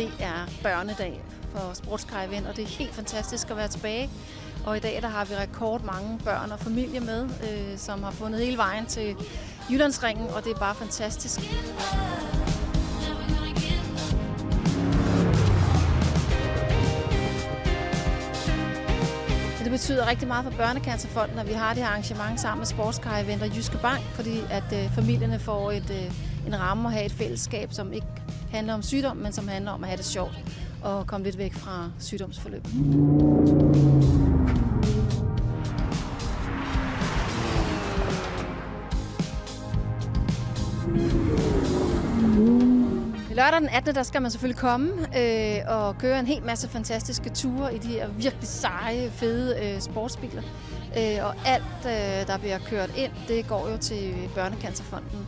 det er børnedag for Sportskar og det er helt fantastisk at være tilbage. Og i dag der har vi rekord mange børn og familie med, øh, som har fundet hele vejen til Jyllandsringen, og det er bare fantastisk. Det betyder rigtig meget for Børnecancerfonden, at vi har det her arrangement sammen med Sportskar og Jyske Bank, fordi at øh, familierne får et, øh, en ramme og have et fællesskab, som ikke handler om sygdom, men som handler om at have det sjovt og komme lidt væk fra sygdomsforløb. Lørdag den 18. der skal man selvfølgelig komme øh, og køre en hel masse fantastiske ture i de her virkelig seje, fede øh, sportsbiler. Øh, og alt, øh, der bliver kørt ind, det går jo til Børnecancerfonden.